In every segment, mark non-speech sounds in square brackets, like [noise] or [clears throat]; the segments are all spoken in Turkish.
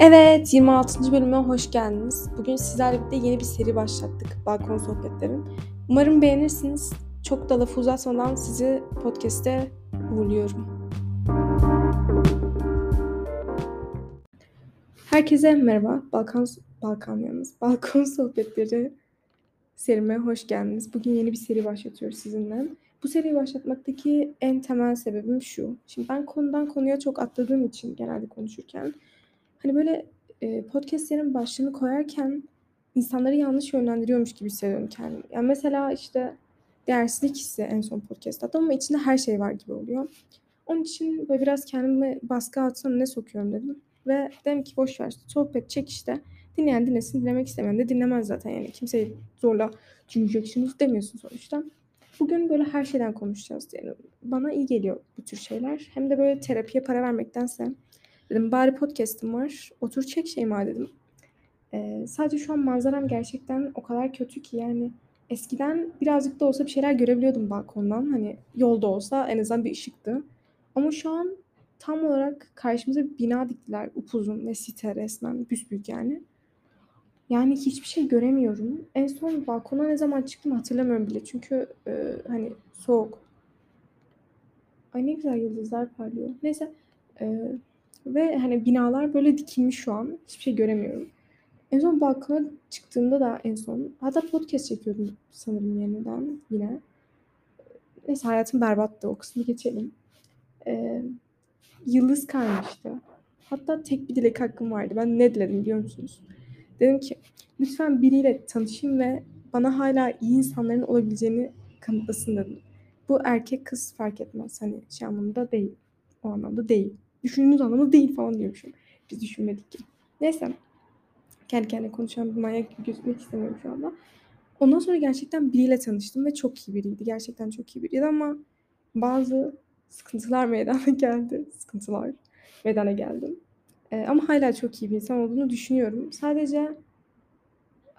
Evet, 26. bölüme hoş geldiniz. Bugün sizlerle birlikte yeni bir seri başlattık. Balkon sohbetlerim. Umarım beğenirsiniz. Çok da lafı uzatmadan sizi podcast'te uğurluyorum. Herkese merhaba. Balkan Balkan yalnız. [laughs] Balkon sohbetleri serime hoş geldiniz. Bugün yeni bir seri başlatıyoruz sizinle. Bu seriyi başlatmaktaki en temel sebebim şu. Şimdi ben konudan konuya çok atladığım için genelde konuşurken Hani, böyle, eee, podcast'lerin başlığını koyarken insanları yanlış yönlendiriyormuş gibi hissediyorum kendimi. Yani, mesela, işte, değersizlik hissi en son podcast attım ama içinde her şey var gibi oluyor. Onun için, böyle, biraz kendimi baskı altına ne sokuyorum dedim ve dedim ki boş ver, sohbet çek, işte. Dinleyen dinlesin, dinlemek istemeyen de dinlemez zaten, yani. Kimseyi zorla dinleyeceksiniz demiyorsun sonuçta. Bugün, böyle, her şeyden konuşacağız. Yani, bana iyi geliyor bu tür şeyler. Hem de, böyle, terapiye para vermektense Dedim bari podcast'im var. Otur çek Şeyma dedim. Ee, sadece şu an manzaram gerçekten o kadar kötü ki yani eskiden birazcık da olsa bir şeyler görebiliyordum balkondan. Hani yolda olsa en azından bir ışıktı. Ama şu an tam olarak karşımıza bir bina diktiler. Upuzun ve site resmen. Büsbük yani. Yani hiçbir şey göremiyorum. En son balkona ne zaman çıktım hatırlamıyorum bile. Çünkü e, hani soğuk. Ay ne güzel yıldızlar parlıyor. Neyse. E, ve hani binalar böyle dikilmiş şu an. Hiçbir şey göremiyorum. En son balkona çıktığımda da en son hatta podcast çekiyordum sanırım yeniden yine. Neyse hayatım berbattı o kısmı geçelim. Ee, yıldız kaymıştı. Hatta tek bir dilek hakkım vardı. Ben ne diledim biliyor musunuz? Dedim ki lütfen biriyle tanışayım ve bana hala iyi insanların olabileceğini kanıtlasın dedim. Bu erkek kız fark etmez. Hani şey anlamda değil. O anlamda değil düşündüğünüz anlamda değil falan diyormuşum. Biz düşünmedik ki. Neyse. Kendi kendine konuşan bir manyak gibi gözükmek istemiyorum şu anda. Ondan sonra gerçekten biriyle tanıştım ve çok iyi biriydi. Gerçekten çok iyi biriydi ama bazı sıkıntılar meydana geldi. Sıkıntılar meydana geldi. Ee, ama hala çok iyi bir insan olduğunu düşünüyorum. Sadece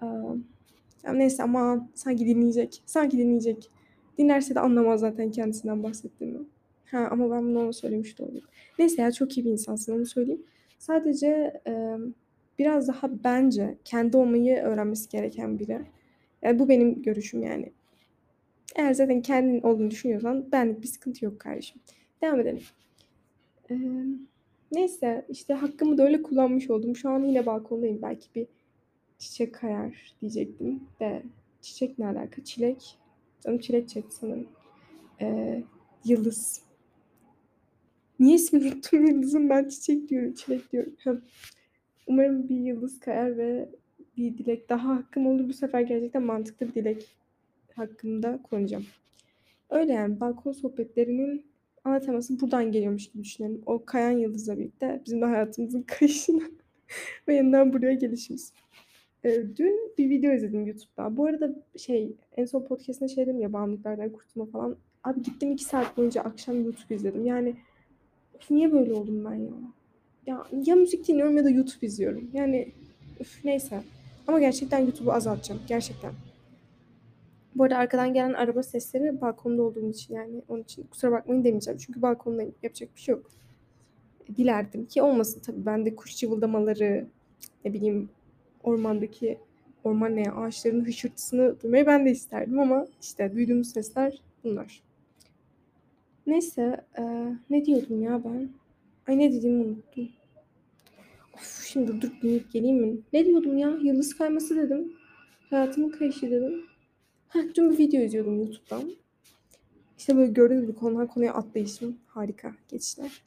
e, neyse ama sanki dinleyecek. Sanki dinleyecek. Dinlerse de anlamaz zaten kendisinden bahsettiğimi. Ha, ama ben bunu ona söylemiş de olurum. Neyse ya çok iyi bir insansın onu söyleyeyim. Sadece e, biraz daha bence kendi olmayı öğrenmesi gereken biri. Yani bu benim görüşüm yani. Eğer zaten kendin olduğunu düşünüyorsan benlik bir sıkıntı yok kardeşim. Devam edelim. Ee, neyse işte hakkımı da öyle kullanmış oldum. Şu an yine balkondayım. Belki bir çiçek kayar diyecektim. De çiçek ne alaka? Çilek. Canım çilek çekti sanırım. Ee, yıldız. Niye ismini unuttum yıldızın? Ben çiçek diyorum, çilek diyorum. Umarım bir yıldız kayar ve bir dilek daha hakkım olur. Bu sefer gerçekten mantıklı bir dilek hakkında kullanacağım. Öyle yani balkon sohbetlerinin ana teması buradan geliyormuş gibi düşünelim. O kayan yıldızla birlikte bizim de hayatımızın [laughs] kayışını ve yeniden buraya gelişimiz. Ee, dün bir video izledim YouTube'da. Bu arada şey en son podcast'ında şey dedim ya bağımlılıklardan kurtulma falan. Abi gittim iki saat boyunca akşam YouTube izledim. Yani niye böyle oldum ben ya? Ya ya müzik dinliyorum ya da YouTube izliyorum. Yani üf, neyse. Ama gerçekten YouTube'u azaltacağım. Gerçekten. Bu arada arkadan gelen araba sesleri balkonda olduğum için yani onun için kusura bakmayın demeyeceğim. Çünkü balkonda yapacak bir şey yok. Dilerdim ki olmasın tabii. Ben de kuş cıvıldamaları ne bileyim ormandaki orman ne ağaçların hışırtısını duymayı ben de isterdim ama işte duyduğumuz sesler bunlar. Neyse, eee, ne diyordum ya ben? Ay ne dediğimi unuttum. Of, şimdi dur dinleyip geleyim mi? Ne diyordum ya? Yıldız kayması dedim. Hayatımın kayışı dedim. Heh, dün bir video izliyordum YouTube'dan. İşte böyle gördüğünüz gibi konudan konuya atlayışım. Harika geçişler.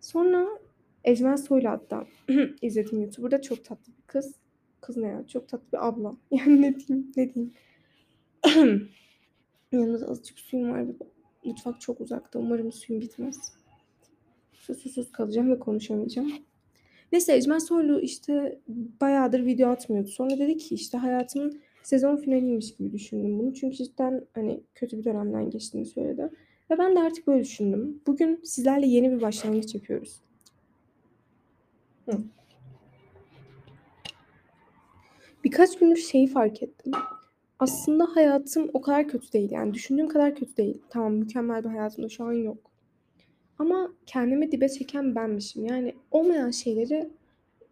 Sonra Ecmen Soylu hatta [clears throat] izlediğim YouTuber'da çok tatlı bir kız. Kız ne ya? Çok tatlı bir abla. [laughs] Yani ne diyeyim ne diyeyim. [clears throat] Yanımda azıcık suyum var. Bir Mutfak çok uzakta. Umarım suyum bitmez. Susuz kalacağım ve konuşamayacağım. Neyse Ecmen Soylu işte bayağıdır video atmıyordu. Sonra dedi ki işte hayatımın sezon finaliymiş gibi düşündüm bunu. Çünkü cidden hani kötü bir dönemden geçtiğini söyledi. Ve ben de artık böyle düşündüm. Bugün sizlerle yeni bir başlangıç yapıyoruz. Hı. Birkaç gündür şeyi fark ettim aslında hayatım o kadar kötü değil. Yani düşündüğüm kadar kötü değil. Tamam mükemmel bir hayatım da şu an yok. Ama kendimi dibe çeken benmişim. Yani olmayan şeyleri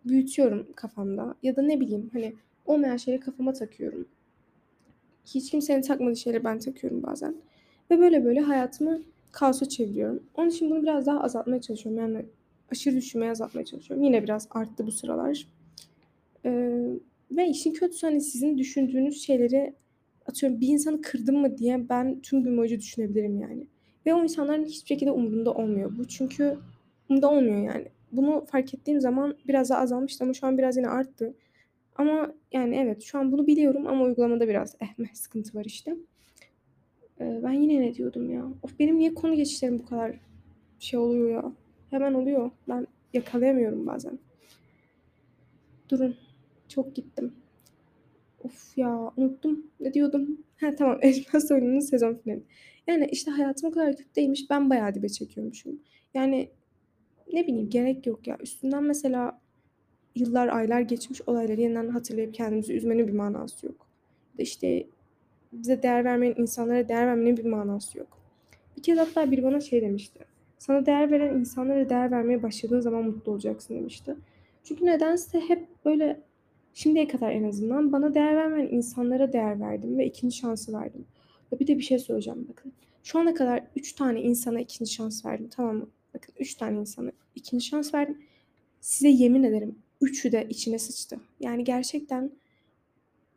büyütüyorum kafamda ya da ne bileyim hani olmayan şeyleri kafama takıyorum. Hiç kimsenin takmadığı şeyleri ben takıyorum bazen. Ve böyle böyle hayatımı kaosa çeviriyorum. Onun için bunu biraz daha azaltmaya çalışıyorum. Yani aşırı düşünmeyi azaltmaya çalışıyorum. Yine biraz arttı bu sıralar. Ee, ve işin kötüsü hani sizin düşündüğünüz şeyleri atıyorum bir insanı kırdım mı diye ben tüm gün boyunca düşünebilirim yani. Ve o insanların hiçbir şekilde umurunda olmuyor bu. Çünkü umurunda olmuyor yani. Bunu fark ettiğim zaman biraz daha azalmıştı ama şu an biraz yine arttı. Ama yani evet şu an bunu biliyorum ama uygulamada biraz eh sıkıntı var işte. Ee, ben yine ne diyordum ya? Of benim niye konu geçişlerim bu kadar şey oluyor ya? Hemen oluyor. Ben yakalayamıyorum bazen. Durun. Çok gittim. Of ya unuttum. Ne diyordum? Ha tamam [laughs] Ejder Soylu'nun sezon finali. Yani işte hayatım o kadar kötüymiş. Ben bayağı dibe çekiyormuşum. Yani ne bileyim gerek yok ya. Üstünden mesela yıllar aylar geçmiş olayları yeniden hatırlayıp kendimizi üzmenin bir manası yok. İşte bize değer vermeyen insanlara değer vermenin bir manası yok. Bir kez hatta biri bana şey demişti. Sana değer veren insanlara değer vermeye başladığın zaman mutlu olacaksın demişti. Çünkü nedense hep böyle şimdiye kadar en azından bana değer vermeyen insanlara değer verdim ve ikinci şansı verdim. Ve bir de bir şey söyleyeceğim bakın. Şu ana kadar üç tane insana ikinci şans verdim tamam mı? Bakın üç tane insana ikinci şans verdim. Size yemin ederim üçü de içine sıçtı. Yani gerçekten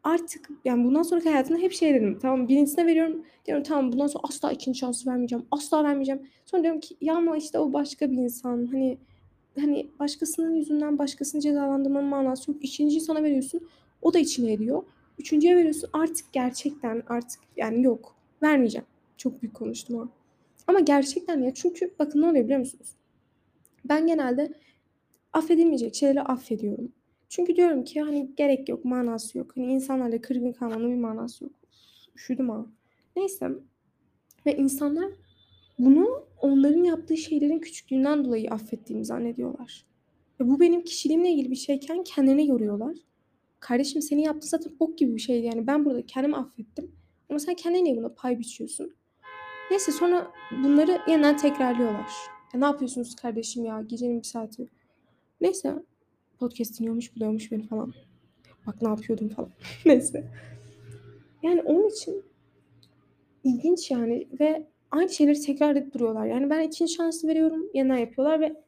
artık yani bundan sonraki hayatımda hep şey dedim. Tamam birincisine veriyorum. Diyorum tamam bundan sonra asla ikinci şansı vermeyeceğim. Asla vermeyeceğim. Sonra diyorum ki ya ama işte o başka bir insan. Hani hani başkasının yüzünden başkasını cezalandırmanın manası yok. İkinciyi sana veriyorsun. O da içine ediyor. Üçüncüye veriyorsun. Artık gerçekten artık yani yok. Vermeyeceğim. Çok büyük konuştum ha. Ama gerçekten ya çünkü bakın ne oluyor biliyor musunuz? Ben genelde affedilmeyecek şeyleri affediyorum. Çünkü diyorum ki hani gerek yok, manası yok. Hani insanlarla kırgın kalmanın bir manası yok. Üşüdüm ha. Neyse. Ve insanlar bunu onların yaptığı şeylerin küçüklüğünden dolayı affettiğimi zannediyorlar. Ve bu benim kişiliğimle ilgili bir şeyken kendine yoruyorlar. Kardeşim senin yaptığın zaten bok gibi bir şeydi yani. Ben burada kendimi affettim. Ama sen kendine niye buna pay biçiyorsun? Neyse sonra bunları yeniden tekrarlıyorlar. Ya ne yapıyorsunuz kardeşim ya gecenin bir saati. Neyse podcast dinliyormuş buluyormuş beni falan. Bak ne yapıyordum falan. [laughs] Neyse. Yani onun için ilginç yani ve aynı şeyleri tekrar edip duruyorlar. Yani ben ikinci şansı veriyorum yeniden yapıyorlar ve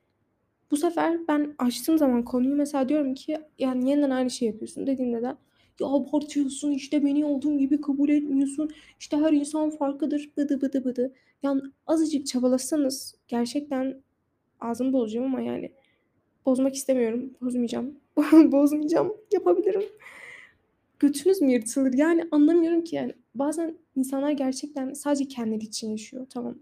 bu sefer ben açtığım zaman konuyu mesela diyorum ki yani yeniden aynı şey yapıyorsun dediğimde de ya abartıyorsun işte beni olduğum gibi kabul etmiyorsun işte her insan farklıdır bıdı bıdı bıdı. Yani azıcık çabalasanız gerçekten ağzımı bozacağım ama yani bozmak istemiyorum. Bozmayacağım. [laughs] Bozmayacağım. Yapabilirim. Götünüz mü yırtılır? Yani anlamıyorum ki yani. Bazen insanlar gerçekten sadece kendileri için yaşıyor. Tamam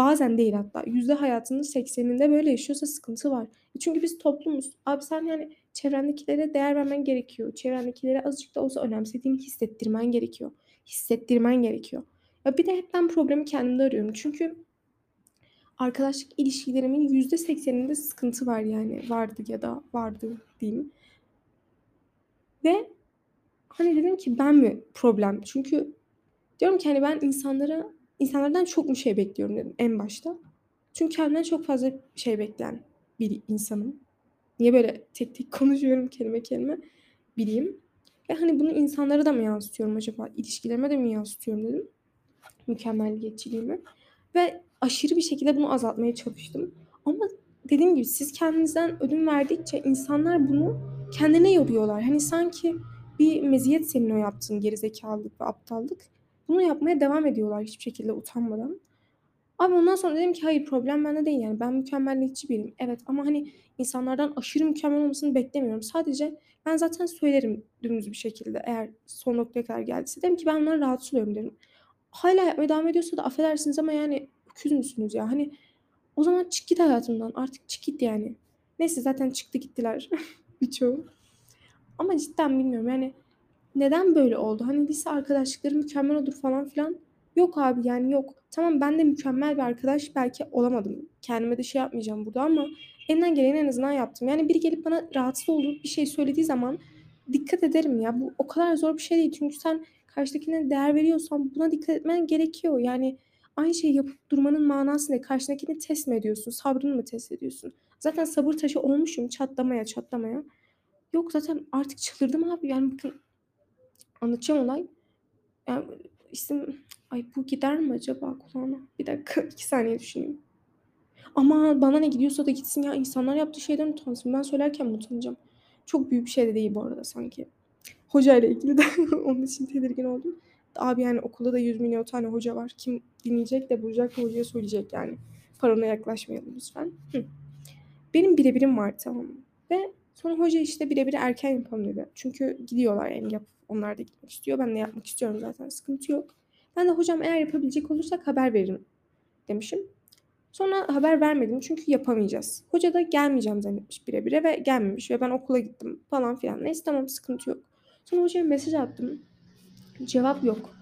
Bazen değil hatta. Yüzde hayatının sekseninde böyle yaşıyorsa sıkıntı var. Çünkü biz toplumuz. Abi sen yani çevrendekilere değer vermen gerekiyor. Çevrendekilere azıcık da olsa önemsediğini hissettirmen gerekiyor. Hissettirmen gerekiyor. Ya bir de hep ben problemi kendimde arıyorum. Çünkü arkadaşlık ilişkilerimin yüzde sekseninde sıkıntı var yani. Vardı ya da vardı diyeyim. Ve hani dedim ki ben mi problem? Çünkü diyorum ki hani ben insanlara insanlardan çok mu şey bekliyorum dedim en başta. Çünkü kendimden çok fazla şey bekleyen bir insanım. Niye böyle tek tek [laughs] konuşuyorum kelime kelime bileyim. Ve hani bunu insanlara da mı yansıtıyorum acaba? İlişkilerime de mi yansıtıyorum dedim. Mükemmelliyetçiliğimi. Ve aşırı bir şekilde bunu azaltmaya çalıştım. Ama dediğim gibi siz kendinizden ödün verdikçe insanlar bunu kendine yoruyorlar. Hani sanki bir meziyet senin o yaptığın gerizekalılık ve aptallık. Bunu yapmaya devam ediyorlar hiçbir şekilde utanmadan. Abi ondan sonra dedim ki hayır problem bende değil yani ben mükemmelliyetçi biriyim. Evet ama hani insanlardan aşırı mükemmel olmasını beklemiyorum. Sadece ben zaten söylerim dümdüz bir şekilde eğer son noktaya kadar geldiyse. Dedim ki ben bundan rahatsız oluyorum dedim. Hala yapmaya devam ediyorsa da affedersiniz ama yani öküz müsünüz ya? Hani o zaman çık git hayatımdan. Artık çık git yani. Neyse zaten çıktı gittiler [laughs] birçoğu. Ama cidden bilmiyorum yani neden böyle oldu? Hani lise arkadaşlıkları mükemmel olur falan filan. Yok abi yani yok. Tamam ben de mükemmel bir arkadaş belki olamadım. Kendime de şey yapmayacağım burada ama elinden geleni en azından yaptım. Yani biri gelip bana rahatsız olduğu bir şey söylediği zaman dikkat ederim ya. Bu o kadar zor bir şey değil. Çünkü sen karşıdakine değer veriyorsan buna dikkat etmen gerekiyor. Yani aynı şeyi yapıp durmanın manası ne? Karşındakini test mi ediyorsun? Sabrını mı test ediyorsun? Zaten sabır taşı olmuşum çatlamaya çatlamaya. Yok zaten artık çıldırdım abi. Yani bakın anlatacağım olay. Yani isim ay bu gider mi acaba kulağına? Bir dakika [laughs] iki saniye düşüneyim. Ama bana ne gidiyorsa da gitsin ya. İnsanlar yaptığı şeyden utansın. Ben söylerken mi utanacağım? Çok büyük bir şey de değil bu arada sanki. Hoca ile ilgili de [laughs] onun için tedirgin oldum. Abi yani okulda da 100 milyon tane hoca var. Kim dinleyecek de bulacak da hocaya söyleyecek yani. Parona yaklaşmayalım lütfen. Hı. Benim birebirim var tamam mı? Ve sonra hoca işte birebir erken yapalım dedi. Çünkü gidiyorlar yani yap. Onlar da gitmek istiyor. Ben de yapmak istiyorum zaten. Sıkıntı yok. Ben de hocam eğer yapabilecek olursak haber veririm demişim. Sonra haber vermedim çünkü yapamayacağız. Hoca da gelmeyeceğim zannetmiş birebire ve gelmemiş ve ben okula gittim falan filan. Neyse tamam sıkıntı yok. Sonra hocaya mesaj attım. Cevap yok.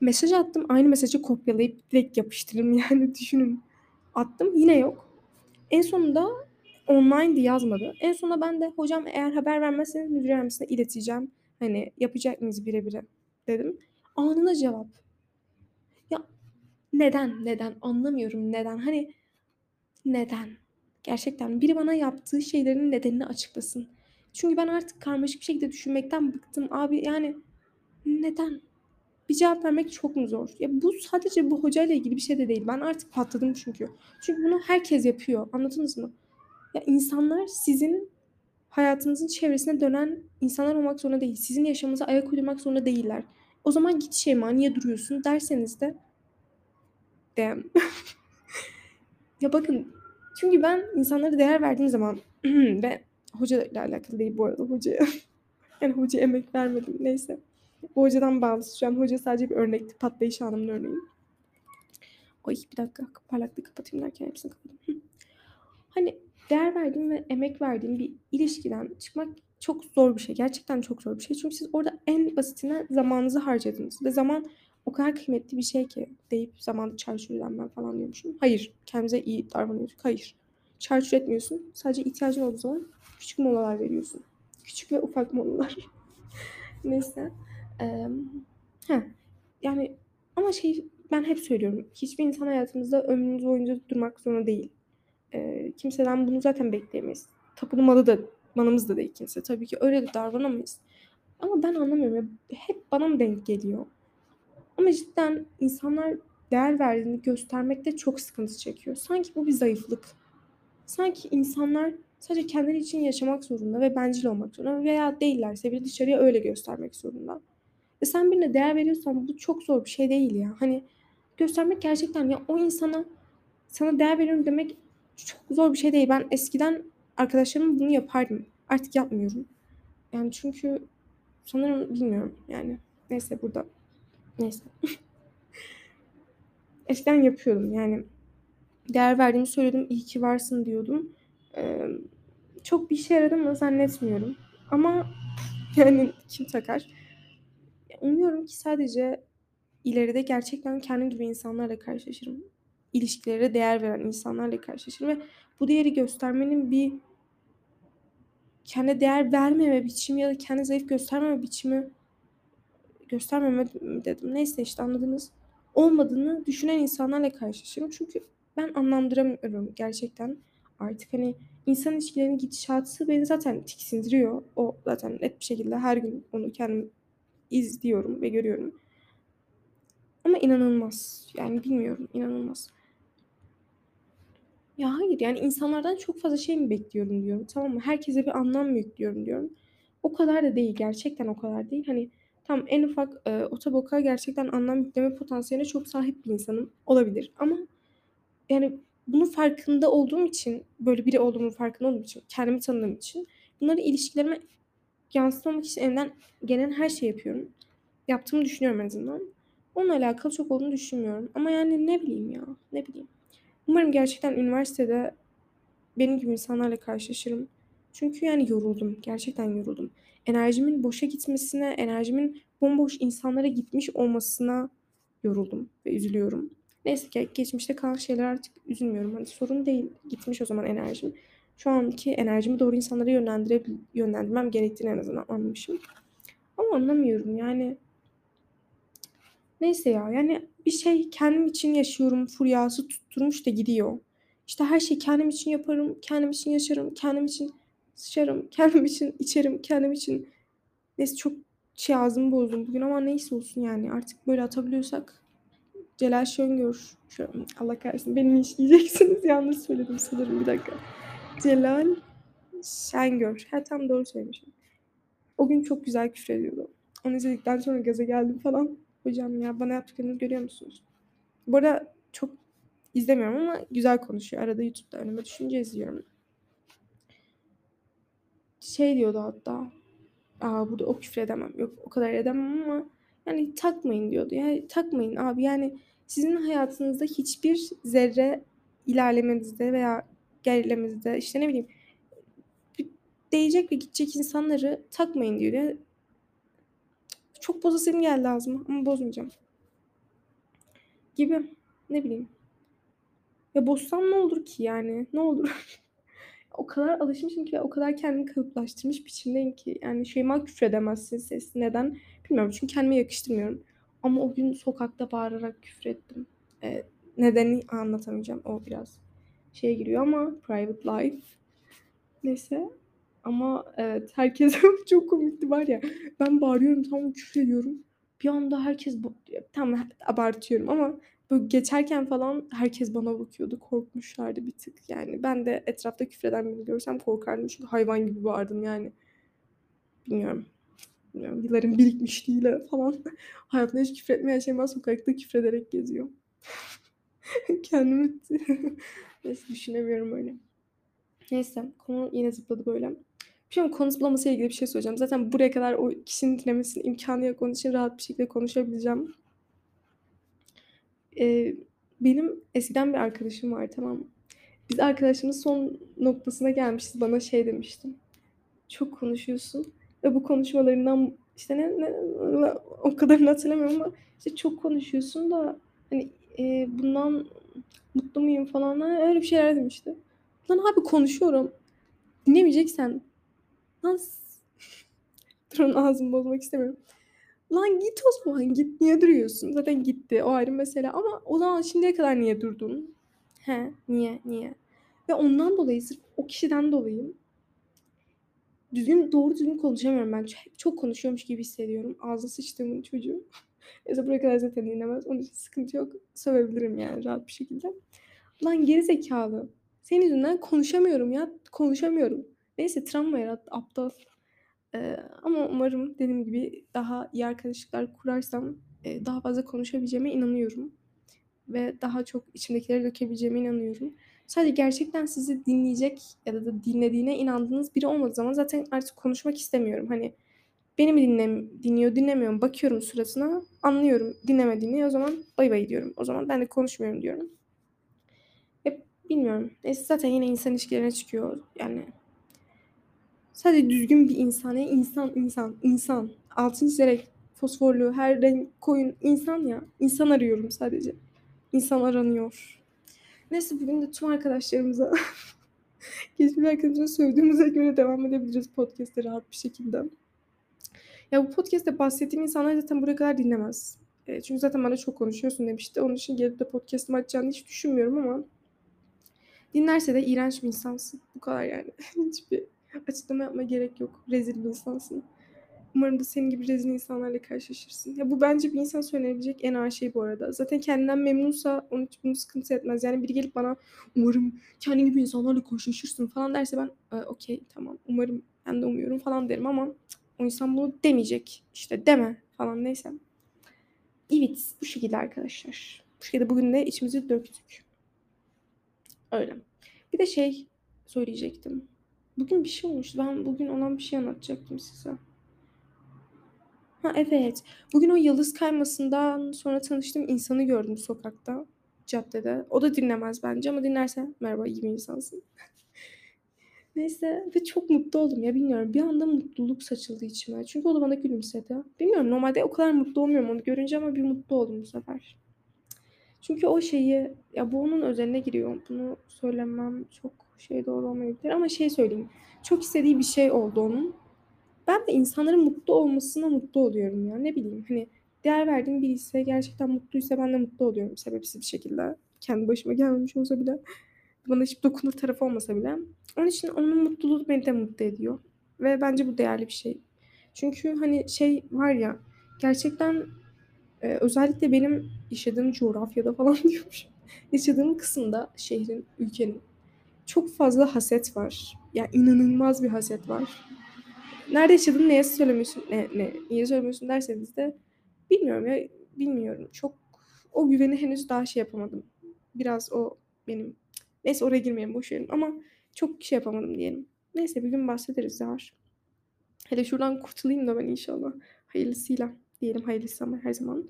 Mesaj attım aynı mesajı kopyalayıp direkt yapıştırırım yani [laughs] düşünün. Attım yine yok. En sonunda online diye yazmadı. En sonunda ben de hocam eğer haber vermezseniz müdür yardımcısına ileteceğim. Hani yapacak mıyız birebire dedim. Anında cevap. Ya neden? Neden? Anlamıyorum neden. Hani neden? Gerçekten biri bana yaptığı şeylerin nedenini açıklasın. Çünkü ben artık karmaşık bir şekilde düşünmekten bıktım. Abi yani neden? Bir cevap vermek çok mu zor? Ya bu sadece bu hocayla ilgili bir şey de değil. Ben artık patladım çünkü. Çünkü bunu herkes yapıyor. Anladınız mı? Ya insanlar sizin hayatınızın çevresine dönen insanlar olmak zorunda değil. Sizin yaşamınıza ayak uydurmak zorunda değiller. O zaman git Şeyma niye duruyorsun derseniz de damn. [laughs] ya bakın çünkü ben insanlara değer verdiğim zaman [clears throat] ve hoca ile alakalı değil bu arada hocaya. [laughs] yani hoca emek vermedim neyse. Bu hocadan bağlısı şu an. Hoca sadece bir örnekti. Patlayış anımın örneği. Ay bir dakika parlaklığı kapatayım derken hepsini kapattım. hani değer verdiğim ve emek verdiğim bir ilişkiden çıkmak çok zor bir şey. Gerçekten çok zor bir şey. Çünkü siz orada en basitinden zamanınızı harcadınız. Ve zaman o kadar kıymetli bir şey ki deyip zamanı çarçur ben falan diyormuşum. Hayır. Kendimize iyi davranıyorduk. Hayır. Çarçur etmiyorsun. Sadece ihtiyacın olduğu zaman küçük molalar veriyorsun. Küçük ve ufak molalar. [laughs] Neyse. Ee. Yani ama şey ben hep söylüyorum. Hiçbir insan hayatımızda ömrümüz boyunca durmak zorunda değil. Ee, kimseden bunu zaten bekleyemeyiz. Tapulu malı da manımız da değil kimse. Tabii ki öyle de davranamayız. Ama ben anlamıyorum. Ya, hep bana mı denk geliyor? Ama cidden insanlar değer verdiğini göstermekte çok sıkıntı çekiyor. Sanki bu bir zayıflık. Sanki insanlar sadece kendileri için yaşamak zorunda ve bencil olmak zorunda veya değillerse bile dışarıya öyle göstermek zorunda. Ve sen birine değer veriyorsan bu çok zor bir şey değil ya. Hani göstermek gerçekten ya o insana sana değer veriyorum demek çok zor bir şey değil. Ben eskiden arkadaşlarım bunu yapardım. Artık yapmıyorum. Yani çünkü sanırım bilmiyorum yani. Neyse burada. Neyse. [laughs] eskiden yapıyordum yani. Değer verdiğimi söyledim. İyi ki varsın diyordum. Ee, çok bir şey yaradı mı zannetmiyorum. Ama [laughs] yani kim takar? Umuyorum ki sadece ileride gerçekten kendim gibi insanlarla karşılaşırım. İlişkilere değer veren insanlarla karşılaşırım ve bu değeri göstermenin bir kendi değer vermeme biçimi ya da kendi zayıf göstermeme biçimi göstermeme dedim. Neyse işte anladınız. Olmadığını düşünen insanlarla karşılaşırım. Çünkü ben anlamdıramıyorum gerçekten. Artık hani insan ilişkilerinin gidişatı beni zaten tiksindiriyor. O zaten net bir şekilde her gün onu kendim izliyorum ve görüyorum. Ama inanılmaz. Yani bilmiyorum inanılmaz. Ya hayır yani insanlardan çok fazla şey mi bekliyorum diyorum tamam mı? Herkese bir anlam mı yüklüyorum diyorum. O kadar da değil gerçekten o kadar değil. Hani tam en ufak e, otoboka gerçekten anlam yükleme potansiyeline çok sahip bir insanım olabilir. Ama yani bunun farkında olduğum için böyle biri olduğumun farkında olduğum için kendimi tanıdığım için bunları ilişkilerime yansıtmamak için elimden gelen her şeyi yapıyorum. Yaptığımı düşünüyorum en azından. Onunla alakalı çok olduğunu düşünmüyorum. Ama yani ne bileyim ya. Ne bileyim. Umarım gerçekten üniversitede benim gibi insanlarla karşılaşırım. Çünkü yani yoruldum. Gerçekten yoruldum. Enerjimin boşa gitmesine, enerjimin bomboş insanlara gitmiş olmasına yoruldum ve üzülüyorum. Neyse ki geçmişte kalan şeyler artık üzülmüyorum. Hani sorun değil. Gitmiş o zaman enerjim. Şu anki enerjimi doğru insanlara yönlendire, yönlendirmem gerektiğini en azından anlamışım. Ama anlamıyorum yani Neyse ya yani bir şey kendim için yaşıyorum furyası tutturmuş da gidiyor. İşte her şeyi kendim için yaparım, kendim için yaşarım, kendim için sıçarım, [laughs] kendim için içerim, kendim için neyse çok şey ağzımı bozdum bugün ama neyse olsun yani artık böyle atabiliyorsak Celal Şöngör şu, Allah kahretsin beni işleyeceksiniz [laughs] yanlış söyledim sanırım bir dakika. Celal Şengör. Ha tam doğru söylemişim. O gün çok güzel küfür ediyordu. Onu izledikten sonra gaza geldim falan. Hocam ya bana yaptıklarınızı görüyor musunuz? Bu arada çok izlemiyorum ama güzel konuşuyor. Arada YouTube'da önüme düşünce izliyorum. Şey diyordu hatta. Aa burada o küfür edemem. Yok o kadar edemem ama yani takmayın diyordu. Yani takmayın abi yani sizin hayatınızda hiçbir zerre ilerlemenizde veya gerilemenizde işte ne bileyim değecek ve gidecek insanları takmayın diyor. Yani çok bozaselim geldi ağzıma ama bozmayacağım. Gibi. Ne bileyim. Ya bozsam ne olur ki yani? Ne olur? [laughs] o kadar alışmışım ki ve o kadar kendimi kalıplaştırmış biçimdeyim ki. Yani Şeyma küfredemezsin sesi. Neden? Bilmiyorum çünkü kendime yakıştırmıyorum. Ama o gün sokakta bağırarak küfrettim. Ee, nedeni anlatamayacağım. O biraz şeye giriyor ama private life. Neyse. Ama evet herkes [laughs] çok komikti var ya. Ben bağırıyorum tamam küfür ediyorum. Bir anda herkes tam abartıyorum ama böyle geçerken falan herkes bana bakıyordu. Korkmuşlardı bir tık. Yani ben de etrafta küfreden birini görsem korkardım. Çünkü hayvan gibi bağırdım yani. Bilmiyorum. Bilmiyorum. Yılların birikmişliğiyle falan. [laughs] Hayatımda hiç küfretmeyen şey ben sokakta küfrederek geziyor. [laughs] Kendimi Neyse düşünemiyorum öyle. Neyse konu yine zıpladı böyle. Şimdi konu zıplamasıyla ilgili bir şey söyleyeceğim. Zaten buraya kadar o kişinin dinlemesinin imkanı yok. Onun için rahat bir şekilde konuşabileceğim. Ee, benim eskiden bir arkadaşım var tamam mı? Biz arkadaşımız son noktasına gelmişiz. Bana şey demiştim. Çok konuşuyorsun. Ve bu konuşmalarından işte ne, ne o kadarını hatırlamıyorum ama işte çok konuşuyorsun da hani e, bundan mutlu muyum falan öyle bir şeyler demişti. Lan abi konuşuyorum. Dinlemeyeceksen. Lan Durun ağzımı bozmak istemiyorum. Lan git o zaman git. Niye duruyorsun? Zaten gitti. O ayrı mesele. Ama o zaman şimdiye kadar niye durdun? He niye niye? Ve ondan dolayı sırf o kişiden dolayı düzgün doğru düzgün konuşamıyorum ben. Çok konuşuyormuş gibi hissediyorum. Ağzı sıçtığımın çocuğu. [laughs] Neyse buraya kadar zaten dinlemez. Onun için sıkıntı yok. Sövebilirim yani rahat bir şekilde. Lan geri zekalı. Senin yüzünden konuşamıyorum ya. Konuşamıyorum. Neyse travma yarattı. Aptal. Ee, ama umarım dediğim gibi daha iyi arkadaşlıklar kurarsam e, daha fazla konuşabileceğime inanıyorum. Ve daha çok içimdekileri dökebileceğime inanıyorum. Sadece gerçekten sizi dinleyecek ya da, da dinlediğine inandığınız biri olmadığı zaman zaten artık konuşmak istemiyorum. Hani beni mi dinle, dinliyor dinlemiyorum bakıyorum suratına anlıyorum dinlemediğini o zaman bay bay diyorum. O zaman ben de konuşmuyorum diyorum. Hep bilmiyorum. Neyse zaten yine insan ilişkilerine çıkıyor. Yani Sadece düzgün bir insan. Yani insan, insan, insan. Altın çizerek fosforlu, her renk koyun. insan ya. İnsan arıyorum sadece. İnsan aranıyor. Neyse bugün de tüm arkadaşlarımıza [laughs] geçmiş arkadaşımıza sövdüğümüze göre devam edebiliriz podcast'te rahat bir şekilde. Ya bu podcast'te bahsettiğim insanlar zaten buraya kadar dinlemez. E, çünkü zaten bana çok konuşuyorsun demişti. Onun için gelip de podcast'ımı açacağını hiç düşünmüyorum ama dinlerse de iğrenç bir insansın. Bu kadar yani. [laughs] Hiçbir Açıklama yapma gerek yok. Rezil bir insansın. Umarım da senin gibi rezil insanlarla karşılaşırsın. Ya bu bence bir insan söylenebilecek en ağır şey bu arada. Zaten kendinden memnunsa onun için bunu sıkıntı etmez. Yani biri gelip bana umarım kendi gibi insanlarla karşılaşırsın falan derse ben e, okey tamam umarım ben de umuyorum falan derim ama o insan bunu demeyecek. İşte deme falan neyse. Evet bu şekilde arkadaşlar. Bu şekilde bugün de içimizi döktük. Öyle. Bir de şey söyleyecektim. Bugün bir şey olmuştu. Ben bugün olan bir şey anlatacaktım size. Ha evet. Bugün o yıldız kaymasından sonra tanıştığım insanı gördüm sokakta. Caddede. O da dinlemez bence ama dinlerse merhaba iyi bir insansın. [laughs] Neyse ve çok mutlu oldum ya bilmiyorum. Bir anda mutluluk saçıldı içime. Çünkü o da bana gülümsedi. Bilmiyorum normalde o kadar mutlu olmuyorum onu görünce ama bir mutlu oldum bu sefer. Çünkü o şeyi ya bu onun özeline giriyor. Bunu söylemem çok şey doğru olmayabilir ama şey söyleyeyim. Çok istediği bir şey oldu onun. Ben de insanların mutlu olmasına mutlu oluyorum ya. Ne bileyim hani değer verdiğim biri ise gerçekten mutluysa ben de mutlu oluyorum sebepsiz bir şekilde. Kendi başıma gelmemiş olsa bile. Bana hiç dokunur tarafı olmasa bile. Onun için onun mutluluğu beni de mutlu ediyor. Ve bence bu değerli bir şey. Çünkü hani şey var ya gerçekten e, özellikle benim yaşadığım coğrafyada falan [laughs] diyormuş. yaşadığım kısımda şehrin, ülkenin çok fazla haset var. Yani inanılmaz bir haset var. Nerede yaşadığını neye söylemiyorsun, ne, ne, niye söylemiyorsun derseniz de bilmiyorum ya bilmiyorum. Çok o güveni henüz daha şey yapamadım. Biraz o benim neyse oraya girmeyelim boş verin ama çok şey yapamadım diyelim. Neyse bir gün bahsederiz Zahar. Hele şuradan kurtulayım da ben inşallah. Hayırlısıyla diyelim hayırlısı ama her zaman.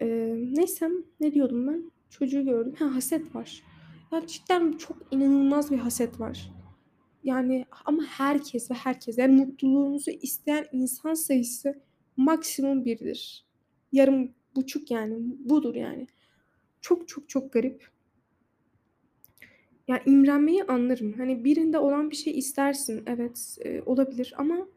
Ee, neyse ne diyordum ben? Çocuğu gördüm. Ha haset var. Ya cidden çok inanılmaz bir haset var. Yani ama herkes ve herkes yani mutluluğunuzu isteyen insan sayısı maksimum birdir. Yarım buçuk yani budur yani. Çok çok çok garip. Ya imrenmeyi anlarım. Hani birinde olan bir şey istersin. Evet, e, olabilir ama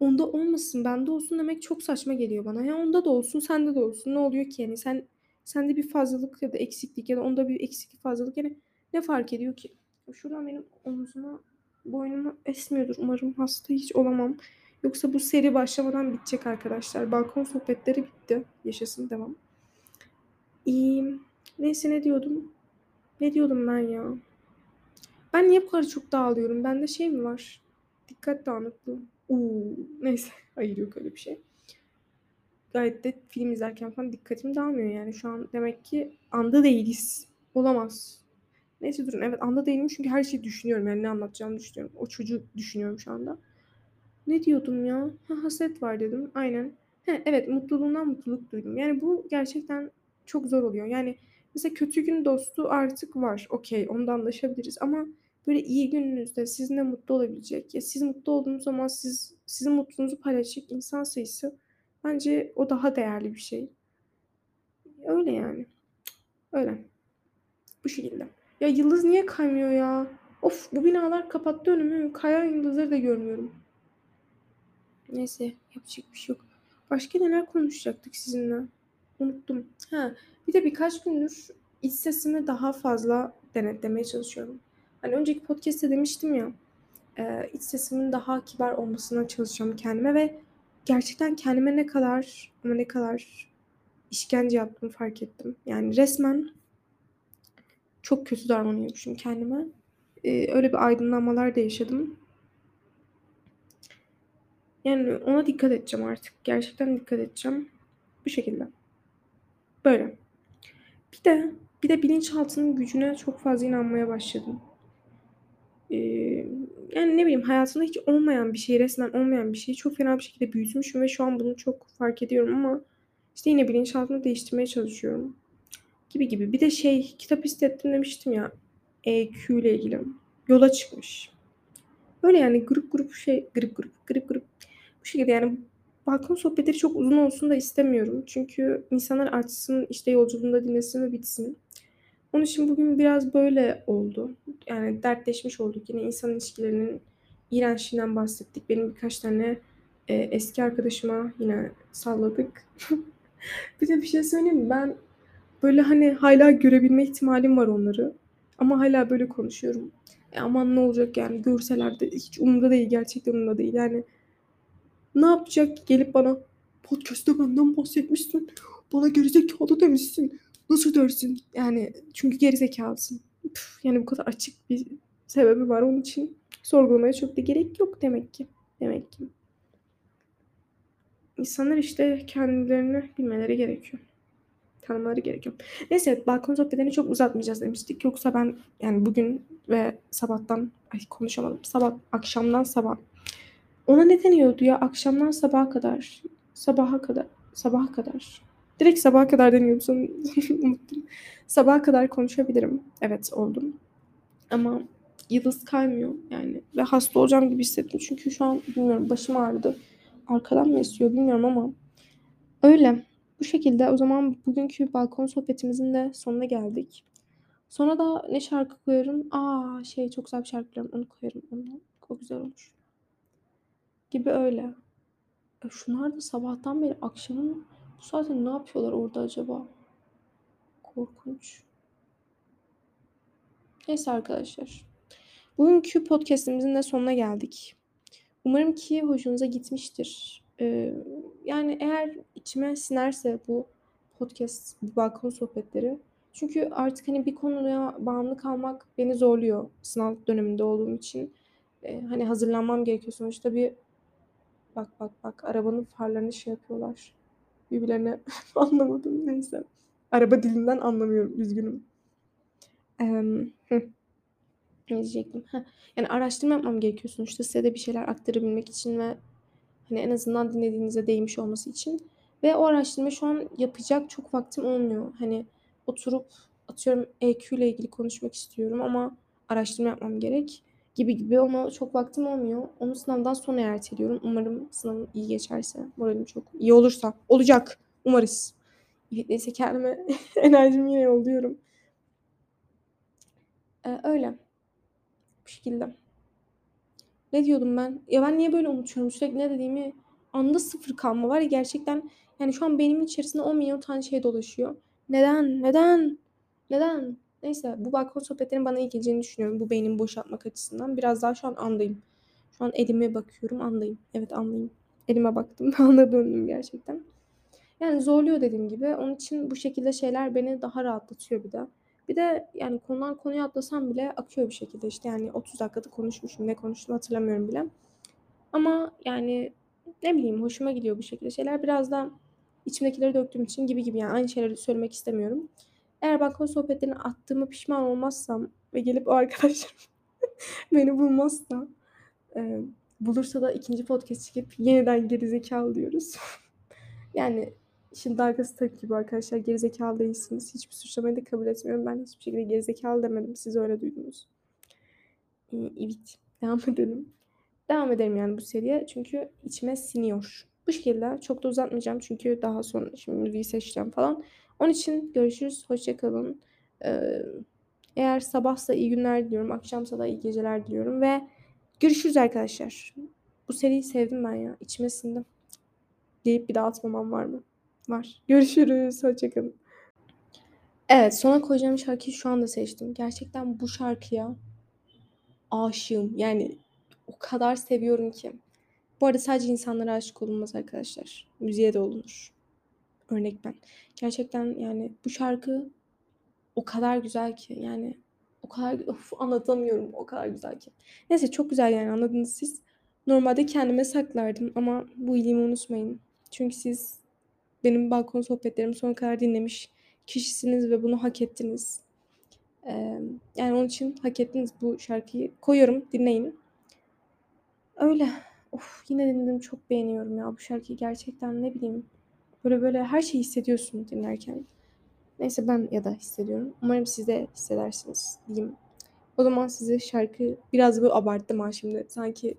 onda olmasın, bende olsun demek çok saçma geliyor bana. Ya onda da olsun, sende de olsun. Ne oluyor ki yani? Sen sende bir fazlalık ya da eksiklik ya da onda bir eksiklik fazlalık yani ne fark ediyor ki? Şuradan benim omzuma, boynumu esmiyordur. Umarım hasta hiç olamam. Yoksa bu seri başlamadan bitecek arkadaşlar. Balkon sohbetleri bitti. Yaşasın devam. İyiyim. Neyse ne diyordum? Ne diyordum ben ya? Ben niye bu kadar çok dağılıyorum? Bende şey mi var? Dikkat dağınıklığı. Uuu. Neyse. [laughs] Hayır yok öyle bir şey. Gayet de film izlerken falan dikkatim dağılmıyor yani. Şu an demek ki anda değiliz. Olamaz. Neyse durun. Evet anda değilim çünkü her şeyi düşünüyorum. Yani ne anlatacağımı düşünüyorum. O çocuğu düşünüyorum şu anda. Ne diyordum ya? Ha, haset var dedim. Aynen. He, evet mutluluğundan mutluluk duydum. Yani bu gerçekten çok zor oluyor. Yani mesela kötü gün dostu artık var. Okey ondan anlaşabiliriz ama böyle iyi gününüzde sizinle mutlu olabilecek ya siz mutlu olduğunuz zaman siz sizin mutluluğunuzu paylaşacak insan sayısı bence o daha değerli bir şey. Öyle yani. Öyle. Bu şekilde. Ya yıldız niye kaymıyor ya? Of bu binalar kapattı önümü. Kayan yıldızları da görmüyorum. Neyse yapacak bir şey yok. Başka neler konuşacaktık sizinle? Unuttum. Ha, bir de birkaç gündür iç sesimi daha fazla denetlemeye çalışıyorum. Hani önceki podcast'te demiştim ya e, iç sesimin daha kibar olmasına çalışacağım kendime ve gerçekten kendime ne kadar ama ne kadar işkence yaptığımı fark ettim. Yani resmen çok kötü davranıyormuşum kendime. Ee, öyle bir aydınlanmalar da yaşadım. Yani ona dikkat edeceğim artık. Gerçekten dikkat edeceğim. Bu şekilde. Böyle. Bir de bir de bilinçaltının gücüne çok fazla inanmaya başladım. Ee, yani ne bileyim hayatımda hiç olmayan bir şey, resmen olmayan bir şeyi çok fena bir şekilde büyütmüşüm ve şu an bunu çok fark ediyorum ama işte yine bilinçaltını değiştirmeye çalışıyorum. Gibi gibi. Bir de şey kitap hissettim demiştim ya EQ ile ilgili. Yola çıkmış. Öyle yani grup grup şey grup grup grup grup bu şekilde yani balkon sohbetleri çok uzun olsun da istemiyorum. Çünkü insanlar açsın işte yolculuğunda dinlesin ve bitsin. Onun için bugün biraz böyle oldu. Yani dertleşmiş olduk. Yine insan ilişkilerinin iğrençliğinden bahsettik. Benim birkaç tane e, eski arkadaşıma yine salladık. [laughs] bir de bir şey söyleyeyim mi? Ben böyle hani hala görebilme ihtimalim var onları. Ama hala böyle konuşuyorum. E aman ne olacak yani görseler de hiç umurda değil gerçekten umurda değil. Yani ne yapacak gelip bana podcast'ta benden bahsetmişsin. Bana gerizekalı demişsin. Nasıl dersin? Yani çünkü gerizekalısın. Püf, yani bu kadar açık bir sebebi var onun için. Sorgulamaya çok da gerek yok demek ki. Demek ki. İnsanlar işte kendilerini bilmeleri gerekiyor. Tanımaları gerekiyor. Neyse balkon sohbetlerini çok uzatmayacağız demiştik. Yoksa ben yani bugün ve sabahtan ay konuşamadım. Sabah akşamdan sabah. Ona ne deniyordu ya? Akşamdan sabaha kadar. Sabaha kadar. Sabaha kadar. Direkt sabaha kadar deniyordu sanırım. [laughs] Sabaha kadar konuşabilirim. Evet oldum. Ama yıldız kaymıyor yani. Ve hasta olacağım gibi hissettim. Çünkü şu an bilmiyorum başım ağrıdı. Arkadan mı esiyor bilmiyorum ama. Öyle. Bu şekilde o zaman bugünkü balkon sohbetimizin de sonuna geldik. Sonra da ne şarkı koyarım? Aa şey çok güzel bir şarkı biliyorum. Onu koyarım. Onu. O güzel olur. Gibi öyle. E şunlar da sabahtan beri akşamın saatte ne yapıyorlar orada acaba? Korkunç. Neyse arkadaşlar. Bugünkü podcastimizin de sonuna geldik. Umarım ki hoşunuza gitmiştir. Ee, yani eğer içime sinerse bu podcast, bu balkon sohbetleri. Çünkü artık hani bir konuya bağımlı kalmak beni zorluyor sınav döneminde olduğum için. Ee, hani hazırlanmam gerekiyor sonuçta bir bak bak bak arabanın farlarını şey yapıyorlar. Birbirlerine [laughs] anlamadım neyse. Araba dilinden anlamıyorum üzgünüm. Ee, ne diyecektim? Yani araştırma yapmam gerekiyor sonuçta size de bir şeyler aktarabilmek için ve hani en azından dinlediğinize değmiş olması için. Ve o araştırma şu an yapacak çok vaktim olmuyor. Hani oturup atıyorum EQ ile ilgili konuşmak istiyorum ama araştırma yapmam gerek gibi gibi ama çok vaktim olmuyor. Onu sınavdan sonra erteliyorum. Umarım sınavım iyi geçerse. Moralim çok iyi olursa. Olacak. Umarız. Neyse kendime [laughs] enerjimi yine yolluyorum. Ee, öyle. Bu şekilde. Ne diyordum ben? Ya ben niye böyle unutuyorum sürekli ne dediğimi anda sıfır kalma var ya gerçekten yani şu an beynimin içerisinde 10 milyon tane şey dolaşıyor. Neden? Neden? Neden? Neyse bu balkon sohbetlerin bana iyi geleceğini düşünüyorum. Bu beynimi boşaltmak açısından. Biraz daha şu an andayım. Şu an elime bakıyorum andayım. Evet andayım. Elime baktım. [laughs] Anda döndüm gerçekten. Yani zorluyor dediğim gibi. Onun için bu şekilde şeyler beni daha rahatlatıyor bir de. Bir de yani konudan konuya atlasam bile akıyor bir şekilde. İşte yani 30 dakikada konuşmuşum. Ne konuştum hatırlamıyorum bile. Ama yani ne bileyim hoşuma gidiyor bu şekilde şeyler. Biraz da içimdekileri döktüğüm için gibi gibi yani aynı şeyleri söylemek istemiyorum. Eğer balkon sohbetlerini attığımı pişman olmazsam ve gelip o arkadaşlarım [laughs] beni bulmazsa e, bulursa da ikinci podcast çekip yeniden gerizekalı diyoruz. [laughs] yani şimdi arkası tabii gibi arkadaşlar gerizekalı değilsiniz. Hiçbir suçlamayı da kabul etmiyorum. Ben hiçbir şekilde gerizekalı demedim. Siz öyle duydunuz. Evet. Devam edelim. Devam ederim yani bu seriye. Çünkü içime siniyor. Bu şekilde çok da uzatmayacağım. Çünkü daha sonra şimdi müziği seçeceğim falan. Onun için görüşürüz. Hoşçakalın. Ee, eğer sabahsa iyi günler diliyorum. Akşamsa da iyi geceler diliyorum. Ve görüşürüz arkadaşlar. Bu seriyi sevdim ben ya. İçime sindim. Deyip bir daha atmamam var mı? Var. Görüşürüz. Hoşçakalın. Evet sona koyacağım şarkıyı şu anda seçtim. Gerçekten bu şarkıya aşığım. Yani o kadar seviyorum ki. Bu arada sadece insanlara aşık olunmaz arkadaşlar. Müziğe de olunur. Örnek ben. Gerçekten yani bu şarkı o kadar güzel ki yani o kadar of, anlatamıyorum o kadar güzel ki. Neyse çok güzel yani anladınız siz. Normalde kendime saklardım ama bu iyiliğimi unutmayın. Çünkü siz benim balkon sohbetlerimi sonuna kadar dinlemiş kişisiniz ve bunu hak ettiniz. Ee, yani onun için hak ettiniz bu şarkıyı. Koyuyorum dinleyin. Öyle. Of yine dinledim çok beğeniyorum ya bu şarkıyı gerçekten ne bileyim. Böyle böyle her şeyi hissediyorsun dinlerken. Neyse ben ya da hissediyorum. Umarım siz de hissedersiniz diyeyim. O zaman size şarkı biraz böyle abarttım ha şimdi. Sanki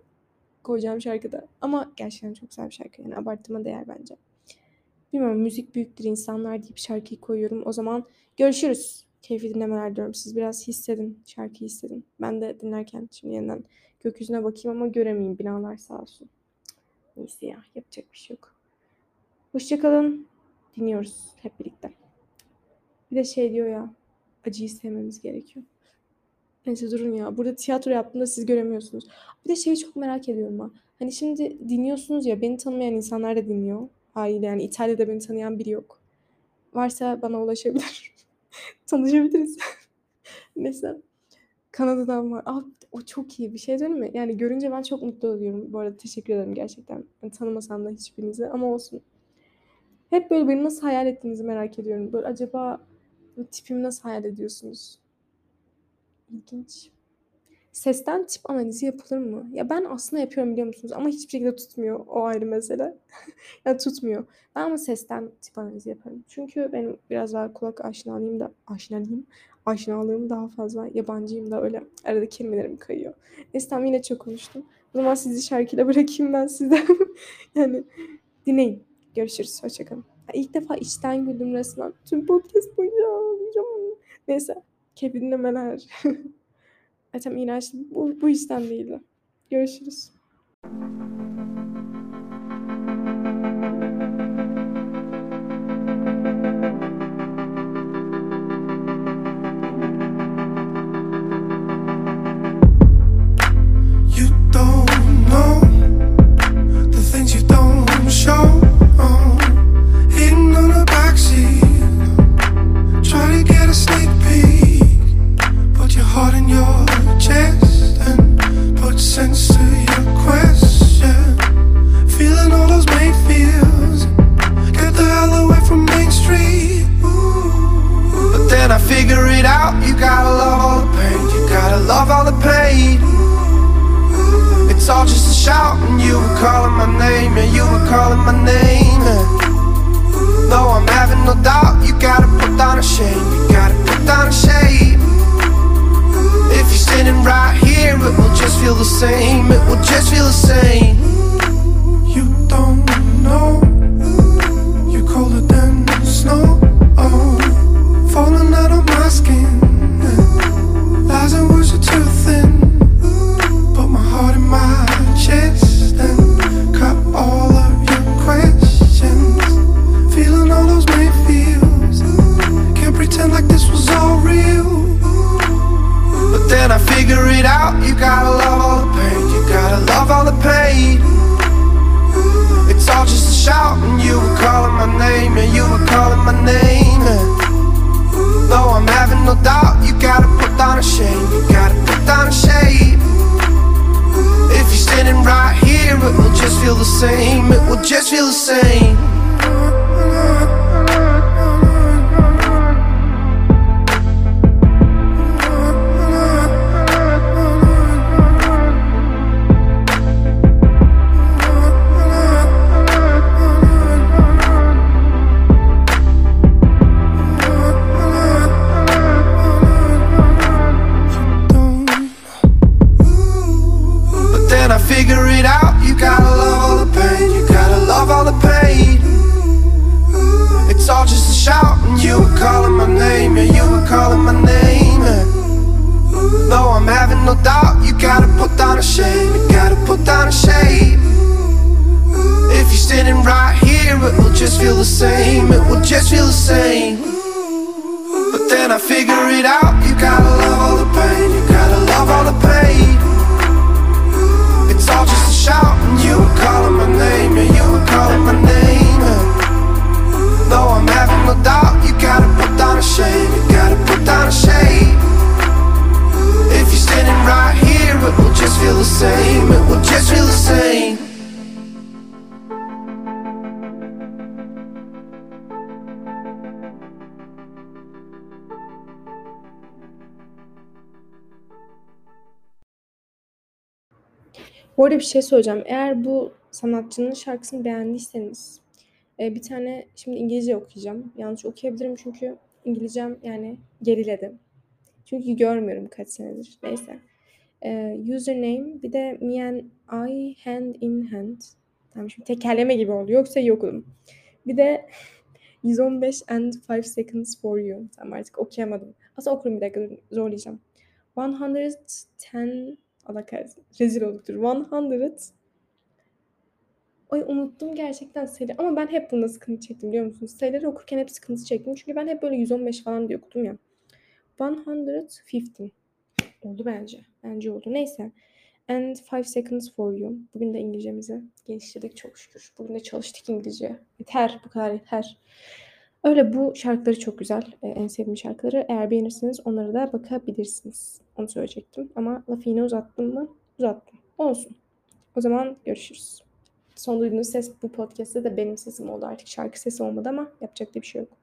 koyacağım şarkıda. Ama gerçekten çok güzel bir şarkı. Yani abarttığıma değer bence. Bilmiyorum müzik büyüktür insanlar deyip şarkıyı koyuyorum. O zaman görüşürüz. Keyifli dinlemeler diyorum. Siz biraz hissedin. Şarkıyı hissedin. Ben de dinlerken şimdi yeniden gökyüzüne bakayım ama göremeyeyim binalar sağ olsun. Neyse ya yapacak bir şey yok. Hoşçakalın. Dinliyoruz hep birlikte. Bir de şey diyor ya acıyı sevmemiz gerekiyor. Neyse durun ya. Burada tiyatro yaptığımda siz göremiyorsunuz. Bir de şeyi çok merak ediyorum ha. Hani şimdi dinliyorsunuz ya beni tanımayan insanlar da dinliyor. Hayır yani İtalya'da beni tanıyan biri yok. Varsa bana ulaşabilir. [laughs] Tanışabiliriz. [laughs] Neyse. Kanada'dan var. Abi o çok iyi bir şey değil mi? Yani görünce ben çok mutlu oluyorum. Bu arada teşekkür ederim gerçekten. Yani tanımasam da hiçbirinizi ama olsun. Hep böyle beni nasıl hayal ettiğinizi merak ediyorum. Böyle acaba tipimi nasıl hayal ediyorsunuz? İlginç. Sesten tip analizi yapılır mı? Ya ben aslında yapıyorum biliyor musunuz? Ama hiçbir şekilde tutmuyor. O ayrı mesele. [laughs] ya tutmuyor. Ben ama sesten tip analizi yaparım. Çünkü benim biraz daha kulak aşinalığım da aşinalığım, aşinalığım daha fazla. Yabancıyım da öyle arada kelimelerim kayıyor. Neyse tamam yine çok konuştum. O zaman sizi şarkıyla [laughs] bırakayım ben size. [laughs] yani dinleyin. Görüşürüz. Hoşçakalın. İlk defa içten güldüm resmen. Tüm podcast boyunca. Neyse. Keyifli dinlemeler. Zaten iğrenç. Bu, bu yüzden değildi. Görüşürüz. shouting, you were calling my name, yeah, you were calling my name. And though I'm having no doubt, you gotta put down a shame, you gotta put down a shame. If you're standing right here, it will just feel the same, it will just feel the same. But then I figure it out, you gotta love all the pain, you gotta love all the pain. Down a shade. You gotta put down a shade. If you're standing right here, it will just feel the same. It will just feel the same. Bu arada bir şey söyleyeceğim. Eğer bu sanatçının şarkısını beğendiyseniz e, bir tane şimdi İngilizce okuyacağım. Yanlış okuyabilirim çünkü İngilizcem yani geriledi. Çünkü görmüyorum kaç senedir. Neyse. E, username bir de me and I hand in hand. Tamam şimdi tekerleme gibi oldu. Yoksa iyi okudum. Bir de [laughs] 115 and 5 seconds for you. Tamam artık okuyamadım. Aslında okurum bir dakika dur, zorlayacağım. 110 Allah kahretsin. Rezil olduktur. 100 Ay unuttum gerçekten sayıları. Ama ben hep bunda sıkıntı çektim biliyor musunuz? Sayıları okurken hep sıkıntı çektim. Çünkü ben hep böyle 115 falan diye okudum ya. 115 oldu bence. Bence oldu. Neyse. And 5 seconds for you. Bugün de İngilizcemizi geliştirdik çok şükür. Bugün de çalıştık İngilizce. Yeter. Bu kadar yeter. Öyle bu şarkıları çok güzel. Ee, en sevdiğim şarkıları. Eğer beğenirseniz onlara da bakabilirsiniz. Onu söyleyecektim. Ama lafı yine uzattım mı? Uzattım. Olsun. O zaman görüşürüz. Son duyduğunuz ses bu podcast'te de benim sesim oldu artık. Şarkı sesi olmadı ama yapacak da bir şey yok.